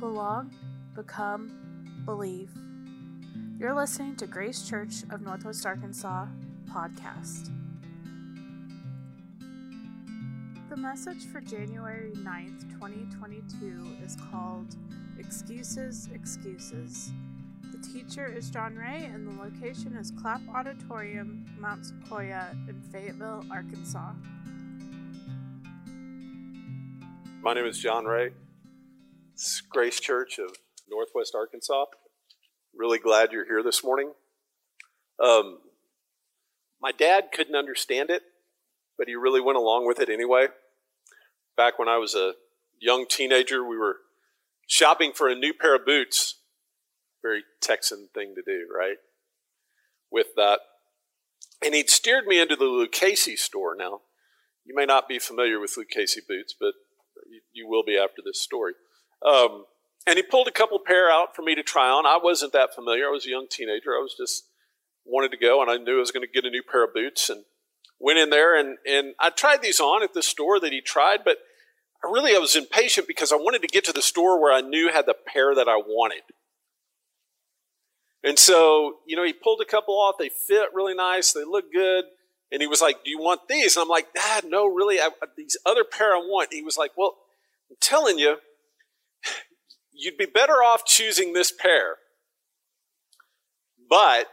belong, become, believe. You're listening to Grace Church of Northwest Arkansas podcast. The message for January 9th, 2022 is called Excuses, Excuses. The teacher is John Ray, and the location is Clapp Auditorium, Mount Sequoyah in Fayetteville, Arkansas. My name is John Ray. Grace Church of Northwest Arkansas. Really glad you're here this morning. Um, my dad couldn't understand it, but he really went along with it anyway. Back when I was a young teenager, we were shopping for a new pair of boots. Very Texan thing to do, right? With that. And he'd steered me into the Lucchese store. Now, you may not be familiar with Lucchese boots, but you, you will be after this story. Um, and he pulled a couple pair out for me to try on. I wasn't that familiar. I was a young teenager. I was just wanted to go, and I knew I was going to get a new pair of boots, and went in there and and I tried these on at the store that he tried, but I really I was impatient because I wanted to get to the store where I knew had the pair that I wanted. And so, you know, he pulled a couple off. They fit really nice. They look good. And he was like, "Do you want these?" And I'm like, "Dad, no, really. I, these other pair I want." He was like, "Well, I'm telling you, you'd be better off choosing this pair. But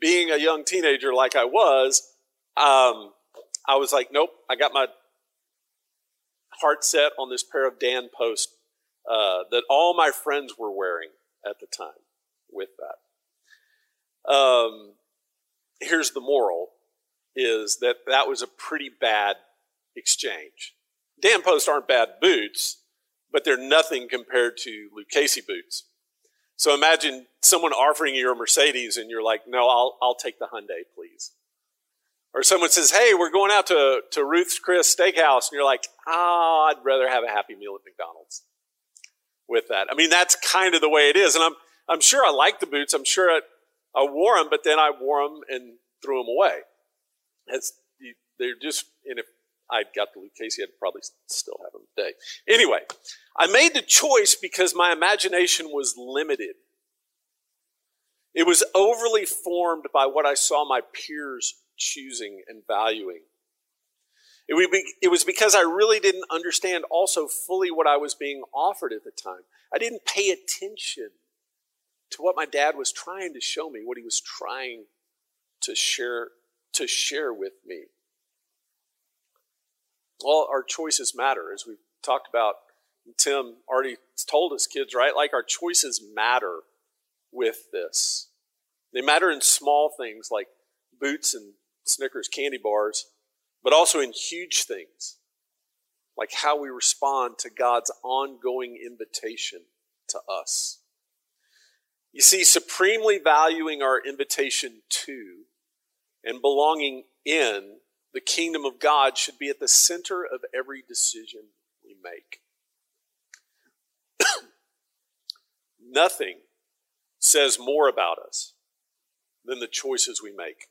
being a young teenager like I was, um, I was like, nope, I got my heart set on this pair of Dan Post uh, that all my friends were wearing at the time with that. Um, here's the moral is that that was a pretty bad exchange. Dan Post aren't bad boots, but they're nothing compared to Lucchese boots. So imagine someone offering you a Mercedes and you're like, no, I'll, I'll take the Hyundai, please. Or someone says, hey, we're going out to, to Ruth's Chris Steakhouse. And you're like, ah, oh, I'd rather have a Happy Meal at McDonald's with that. I mean, that's kind of the way it is. And I'm, I'm sure I like the boots. I'm sure I, I wore them, but then I wore them and threw them away. It's, they're just, and if I got the Lucchese, I'd probably still have them today. Anyway, I made the choice because my imagination was limited. It was overly formed by what I saw my peers choosing and valuing. It was because I really didn't understand also fully what I was being offered at the time. I didn't pay attention to what my dad was trying to show me, what he was trying to share to share with me. Well, our choices matter, as we've talked about. Tim already told us, kids, right? Like our choices matter with this. They matter in small things like boots and Snickers candy bars, but also in huge things like how we respond to God's ongoing invitation to us. You see, supremely valuing our invitation to and belonging in the kingdom of God should be at the center of every decision we make. Nothing says more about us than the choices we make,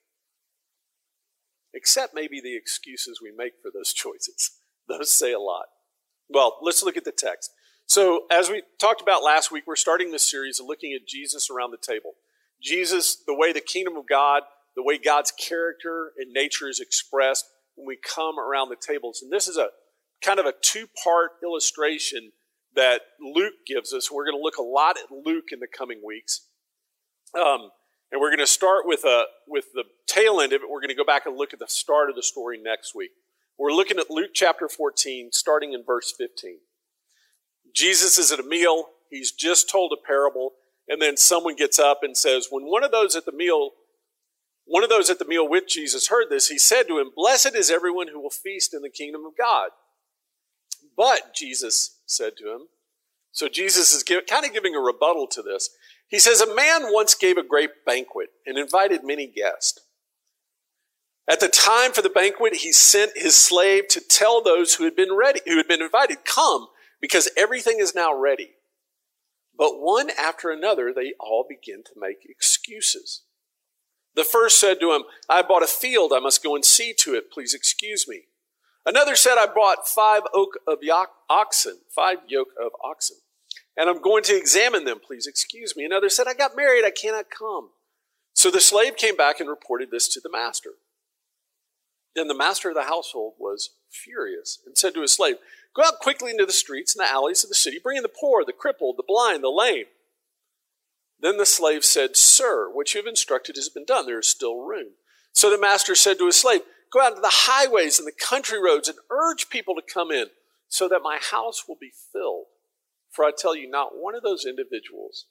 except maybe the excuses we make for those choices. Those say a lot. Well, let's look at the text. So, as we talked about last week, we're starting this series of looking at Jesus around the table. Jesus, the way the kingdom of God the way God's character and nature is expressed when we come around the tables. And this is a kind of a two part illustration that Luke gives us. We're going to look a lot at Luke in the coming weeks. Um, and we're going to start with, a, with the tail end of it. We're going to go back and look at the start of the story next week. We're looking at Luke chapter 14, starting in verse 15. Jesus is at a meal. He's just told a parable. And then someone gets up and says, When one of those at the meal one of those at the meal with Jesus heard this. He said to him, Blessed is everyone who will feast in the kingdom of God. But, Jesus said to him, so Jesus is give, kind of giving a rebuttal to this. He says, A man once gave a great banquet and invited many guests. At the time for the banquet, he sent his slave to tell those who had been ready, who had been invited, Come, because everything is now ready. But one after another, they all begin to make excuses. The first said to him, I bought a field. I must go and see to it. Please excuse me. Another said, I bought five yoke of oxen, five yoke of oxen, and I'm going to examine them. Please excuse me. Another said, I got married. I cannot come. So the slave came back and reported this to the master. Then the master of the household was furious and said to his slave, Go out quickly into the streets and the alleys of the city, bring in the poor, the crippled, the blind, the lame. Then the slave said, Sir, what you have instructed has been done. There is still room. So the master said to his slave, Go out to the highways and the country roads and urge people to come in so that my house will be filled. For I tell you, not one of those individuals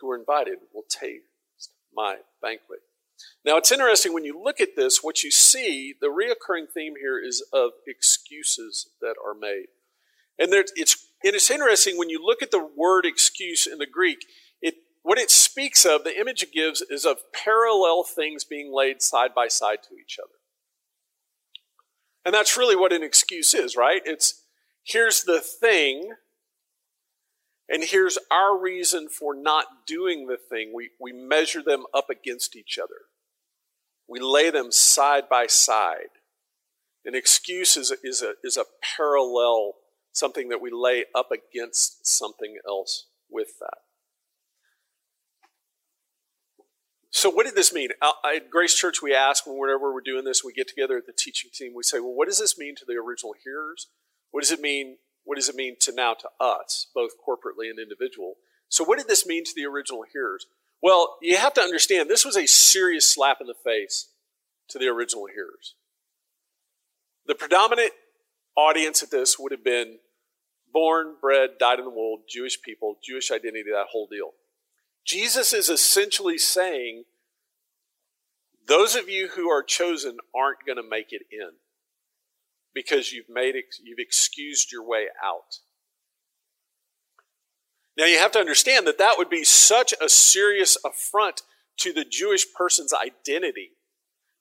who are invited will taste my banquet. Now, it's interesting when you look at this, what you see, the reoccurring theme here is of excuses that are made. And there, it's, and it's interesting when you look at the word excuse in the Greek, what it speaks of, the image it gives, is of parallel things being laid side by side to each other. And that's really what an excuse is, right? It's here's the thing, and here's our reason for not doing the thing. We, we measure them up against each other, we lay them side by side. An excuse is a, is a, is a parallel, something that we lay up against something else with that. So, what did this mean? At Grace Church, we ask whenever we're doing this, we get together at the teaching team, we say, well, what does this mean to the original hearers? What does it mean? What does it mean to now to us, both corporately and individual? So, what did this mean to the original hearers? Well, you have to understand this was a serious slap in the face to the original hearers. The predominant audience at this would have been born, bred, died in the world, Jewish people, Jewish identity, that whole deal. Jesus is essentially saying, those of you who are chosen aren't going to make it in because you've made you've excused your way out. Now you have to understand that that would be such a serious affront to the Jewish person's identity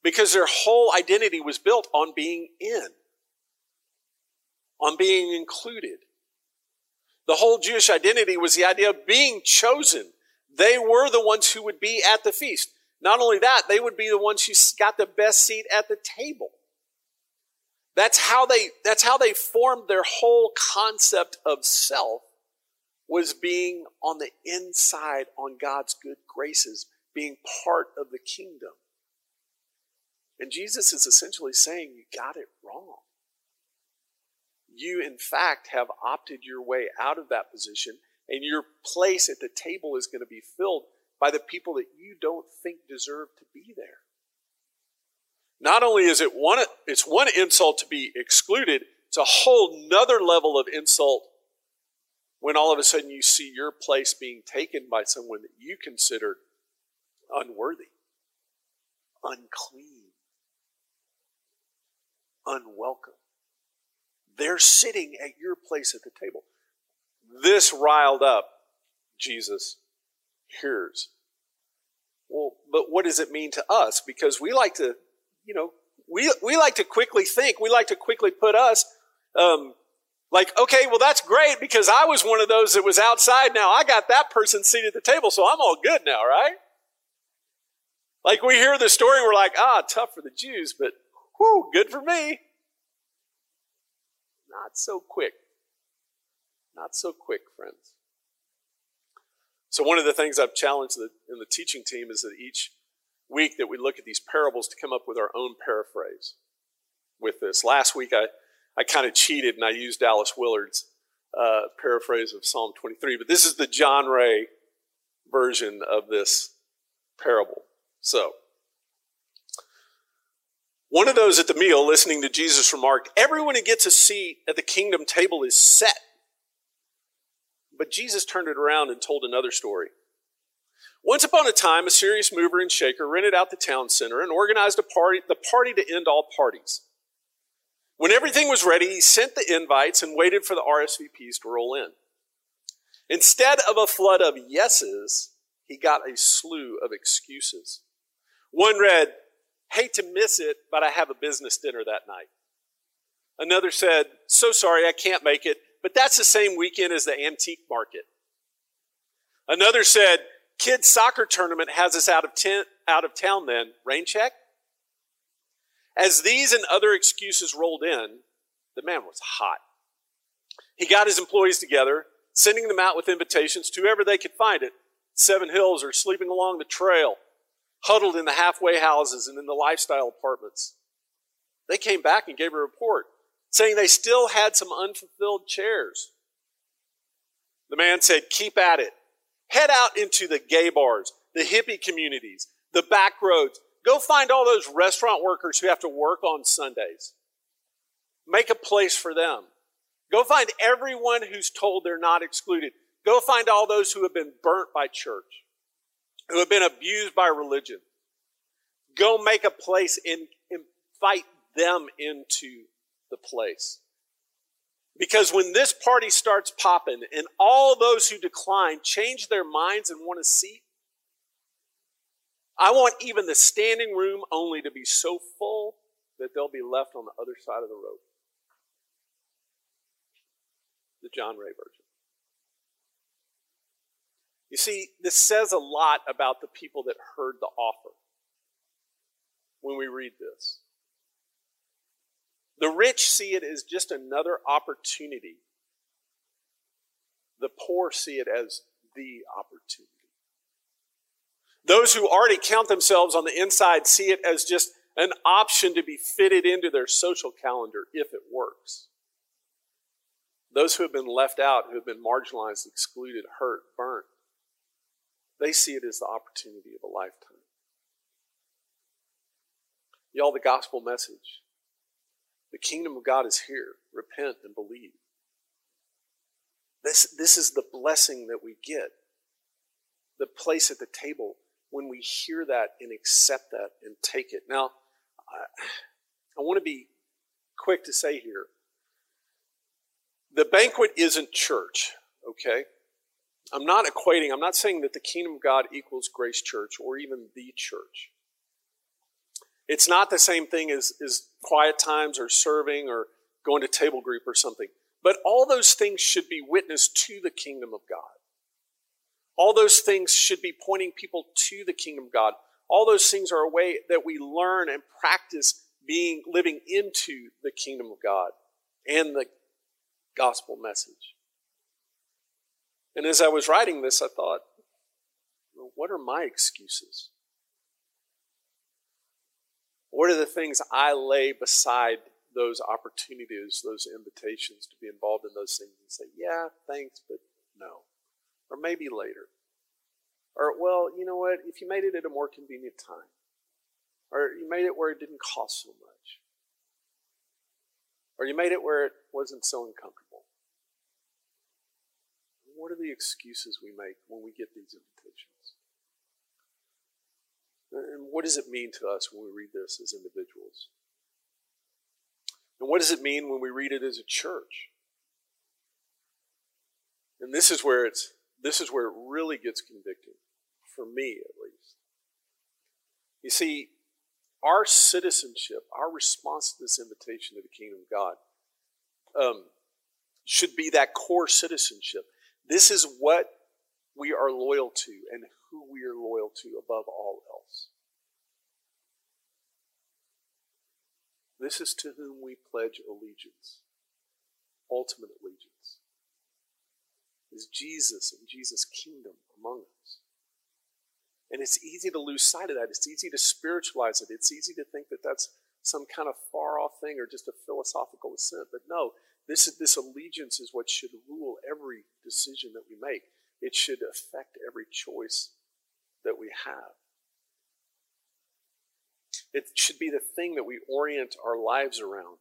because their whole identity was built on being in, on being included. The whole Jewish identity was the idea of being chosen, they were the ones who would be at the feast. Not only that, they would be the ones who got the best seat at the table. That's how they, that's how they formed their whole concept of self was being on the inside on God's good graces, being part of the kingdom. And Jesus is essentially saying, You got it wrong. You, in fact, have opted your way out of that position and your place at the table is going to be filled by the people that you don't think deserve to be there. Not only is it one, it's one insult to be excluded, it's a whole nother level of insult when all of a sudden you see your place being taken by someone that you considered unworthy, unclean, unwelcome. They're sitting at your place at the table. This riled up Jesus' hearers. Well, but what does it mean to us? Because we like to, you know, we, we like to quickly think, we like to quickly put us, um, like, okay, well, that's great because I was one of those that was outside. Now I got that person seated at the table, so I'm all good now, right? Like we hear the story, we're like, ah, tough for the Jews, but whoo, good for me. Not so quick. Not so quick, friends. So, one of the things I've challenged in the teaching team is that each week that we look at these parables to come up with our own paraphrase with this. Last week I, I kind of cheated and I used Dallas Willard's uh, paraphrase of Psalm 23, but this is the John Ray version of this parable. So, one of those at the meal listening to Jesus remarked, Everyone who gets a seat at the kingdom table is set but Jesus turned it around and told another story. Once upon a time, a serious mover and shaker rented out the town center and organized a party, the party to end all parties. When everything was ready, he sent the invites and waited for the RSVPs to roll in. Instead of a flood of yeses, he got a slew of excuses. One read, Hate to miss it, but I have a business dinner that night. Another said, So sorry, I can't make it. But that's the same weekend as the antique market. Another said, kids soccer tournament has us out of, ten, out of town then. Rain check? As these and other excuses rolled in, the man was hot. He got his employees together, sending them out with invitations to whoever they could find at Seven Hills or sleeping along the trail, huddled in the halfway houses and in the lifestyle apartments. They came back and gave a report saying they still had some unfulfilled chairs. The man said, Keep at it. Head out into the gay bars, the hippie communities, the back roads. Go find all those restaurant workers who have to work on Sundays. Make a place for them. Go find everyone who's told they're not excluded. Go find all those who have been burnt by church, who have been abused by religion. Go make a place and invite them into the place. Because when this party starts popping and all those who decline change their minds and want a seat, I want even the standing room only to be so full that they'll be left on the other side of the road. The John Ray version. You see, this says a lot about the people that heard the offer when we read this. The rich see it as just another opportunity. The poor see it as the opportunity. Those who already count themselves on the inside see it as just an option to be fitted into their social calendar if it works. Those who have been left out, who have been marginalized, excluded, hurt, burnt, they see it as the opportunity of a lifetime. Y'all, the gospel message the kingdom of God is here. Repent and believe. This, this is the blessing that we get. The place at the table when we hear that and accept that and take it. Now, I, I want to be quick to say here the banquet isn't church, okay? I'm not equating, I'm not saying that the kingdom of God equals Grace Church or even the church. It's not the same thing as, as quiet times or serving or going to table group or something. But all those things should be witness to the kingdom of God. All those things should be pointing people to the kingdom of God. All those things are a way that we learn and practice being living into the kingdom of God and the gospel message. And as I was writing this, I thought, well, what are my excuses? What are the things I lay beside those opportunities, those invitations to be involved in those things and say, yeah, thanks, but no. Or maybe later. Or, well, you know what, if you made it at a more convenient time, or you made it where it didn't cost so much, or you made it where it wasn't so uncomfortable. What are the excuses we make when we get these invitations? And what does it mean to us when we read this as individuals? And what does it mean when we read it as a church? And this is where it's this is where it really gets convicting, for me at least. You see, our citizenship, our response to this invitation to the kingdom of God, um, should be that core citizenship. This is what we are loyal to and who we are loyal to above all else. This is to whom we pledge allegiance, ultimate allegiance. Is Jesus and Jesus' kingdom among us. And it's easy to lose sight of that. It's easy to spiritualize it. It's easy to think that that's some kind of far off thing or just a philosophical assent. But no, this, this allegiance is what should rule every decision that we make. It should affect every choice that we have. It should be the thing that we orient our lives around.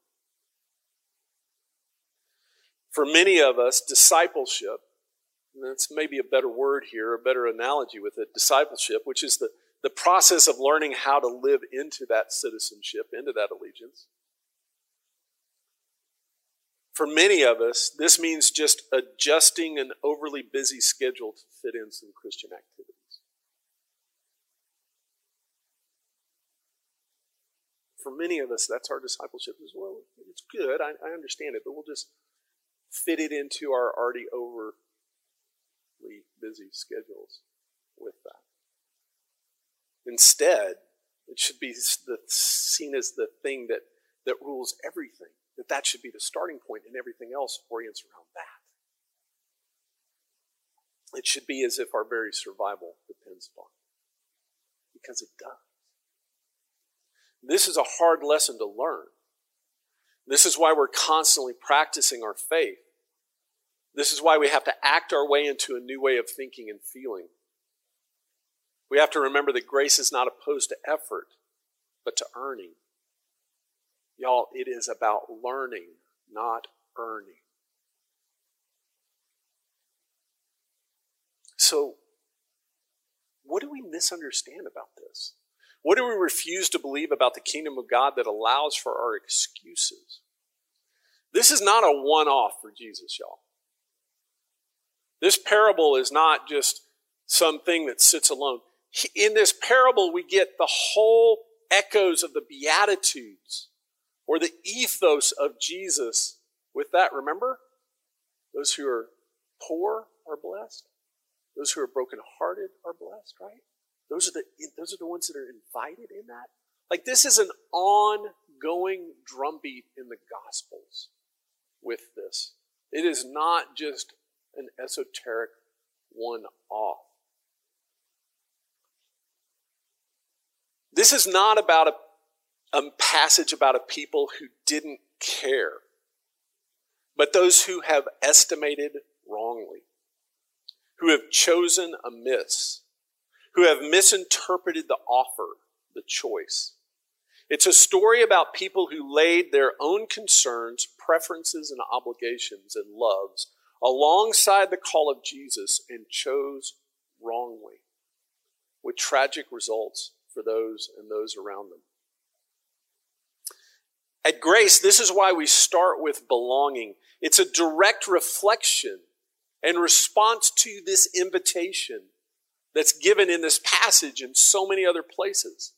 For many of us, discipleship, that's maybe a better word here, a better analogy with it, discipleship, which is the, the process of learning how to live into that citizenship, into that allegiance. For many of us, this means just adjusting an overly busy schedule to fit in some Christian activities. for many of us, that's our discipleship as well. It's good, I, I understand it, but we'll just fit it into our already overly busy schedules with that. Instead, it should be the, seen as the thing that, that rules everything, that that should be the starting point, and everything else orients around that. it should be as if our very survival depends upon it. Because it does. This is a hard lesson to learn. This is why we're constantly practicing our faith. This is why we have to act our way into a new way of thinking and feeling. We have to remember that grace is not opposed to effort, but to earning. Y'all, it is about learning, not earning. So, what do we misunderstand about this? What do we refuse to believe about the kingdom of God that allows for our excuses? This is not a one off for Jesus, y'all. This parable is not just something that sits alone. In this parable, we get the whole echoes of the Beatitudes or the ethos of Jesus with that. Remember? Those who are poor are blessed. Those who are brokenhearted are blessed, right? Those are the those are the ones that are invited in that. Like this is an ongoing drumbeat in the gospels with this. It is not just an esoteric one off. This is not about a, a passage about a people who didn't care, but those who have estimated wrongly, who have chosen amiss who have misinterpreted the offer, the choice. It's a story about people who laid their own concerns, preferences, and obligations and loves alongside the call of Jesus and chose wrongly, with tragic results for those and those around them. At Grace, this is why we start with belonging. It's a direct reflection and response to this invitation that's given in this passage and so many other places.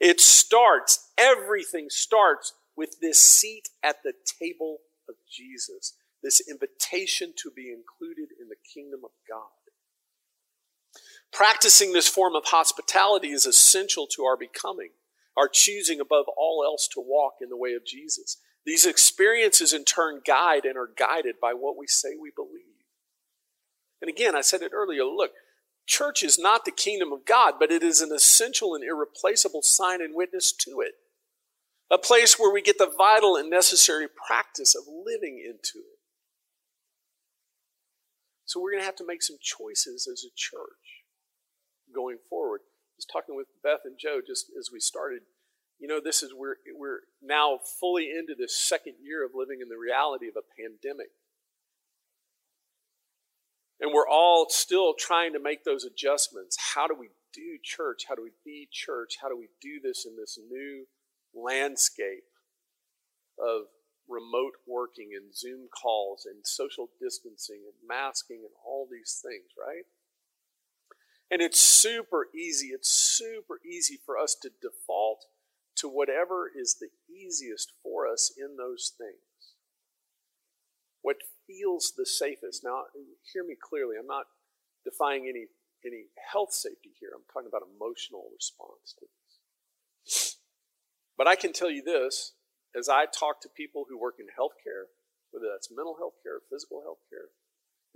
It starts, everything starts with this seat at the table of Jesus, this invitation to be included in the kingdom of God. Practicing this form of hospitality is essential to our becoming, our choosing above all else to walk in the way of Jesus. These experiences in turn guide and are guided by what we say we believe. And again, I said it earlier look, Church is not the kingdom of God, but it is an essential and irreplaceable sign and witness to it. A place where we get the vital and necessary practice of living into it. So we're going to have to make some choices as a church going forward. Was talking with Beth and Joe just as we started. You know, this is we're we're now fully into this second year of living in the reality of a pandemic. And we're all still trying to make those adjustments. How do we do church? How do we be church? How do we do this in this new landscape of remote working and Zoom calls and social distancing and masking and all these things, right? And it's super easy. It's super easy for us to default to whatever is the easiest for us in those things. What feels the safest. Now, hear me clearly. I'm not defying any, any health safety here. I'm talking about emotional response to this. But I can tell you this as I talk to people who work in healthcare, whether that's mental health care, physical health care,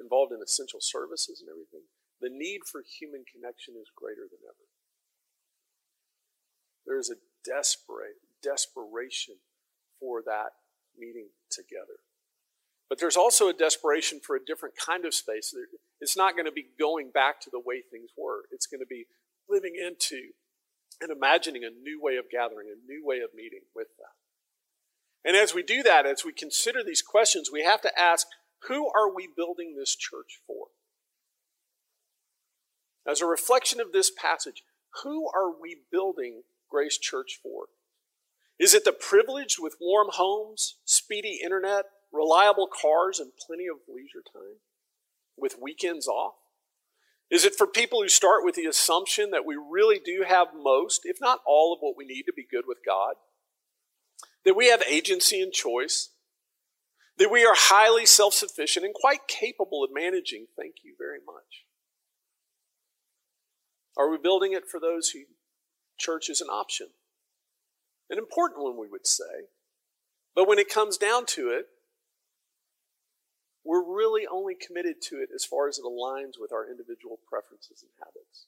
involved in essential services and everything, the need for human connection is greater than ever. There is a desperate desperation for that meeting together. But there's also a desperation for a different kind of space. It's not going to be going back to the way things were. It's going to be living into and imagining a new way of gathering, a new way of meeting with that. And as we do that, as we consider these questions, we have to ask who are we building this church for? As a reflection of this passage, who are we building Grace Church for? Is it the privileged with warm homes, speedy internet, reliable cars, and plenty of leisure time with weekends off? Is it for people who start with the assumption that we really do have most, if not all, of what we need to be good with God? That we have agency and choice? That we are highly self sufficient and quite capable of managing? Thank you very much. Are we building it for those who church is an option? An important one, we would say. But when it comes down to it, we're really only committed to it as far as it aligns with our individual preferences and habits.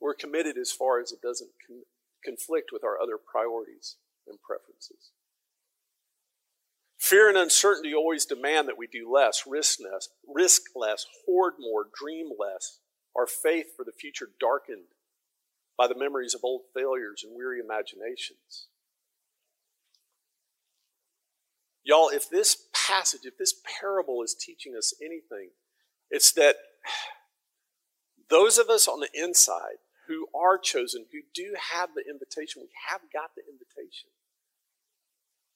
We're committed as far as it doesn't con- conflict with our other priorities and preferences. Fear and uncertainty always demand that we do less, risk less, risk less, hoard more, dream less. Our faith for the future darkened by the memories of old failures and weary imaginations. Y'all, if this passage, if this parable is teaching us anything, it's that those of us on the inside who are chosen, who do have the invitation, we have got the invitation.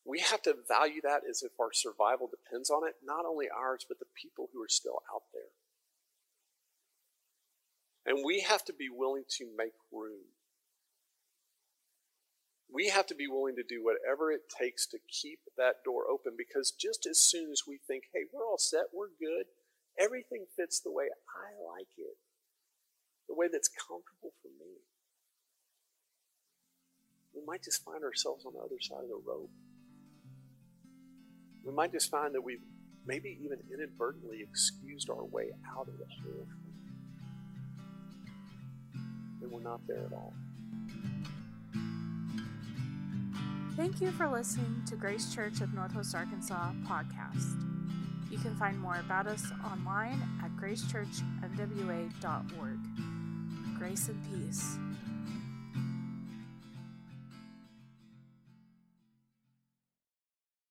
We have to value that as if our survival depends on it, not only ours, but the people who are still out there. And we have to be willing to make room. We have to be willing to do whatever it takes to keep that door open because just as soon as we think, hey, we're all set, we're good, everything fits the way I like it, the way that's comfortable for me, we might just find ourselves on the other side of the rope. We might just find that we've maybe even inadvertently excused our way out of the hole we're not there at all. Thank you for listening to Grace Church of Northwest Arkansas podcast. You can find more about us online at gracechurchnwa.org. Grace and peace.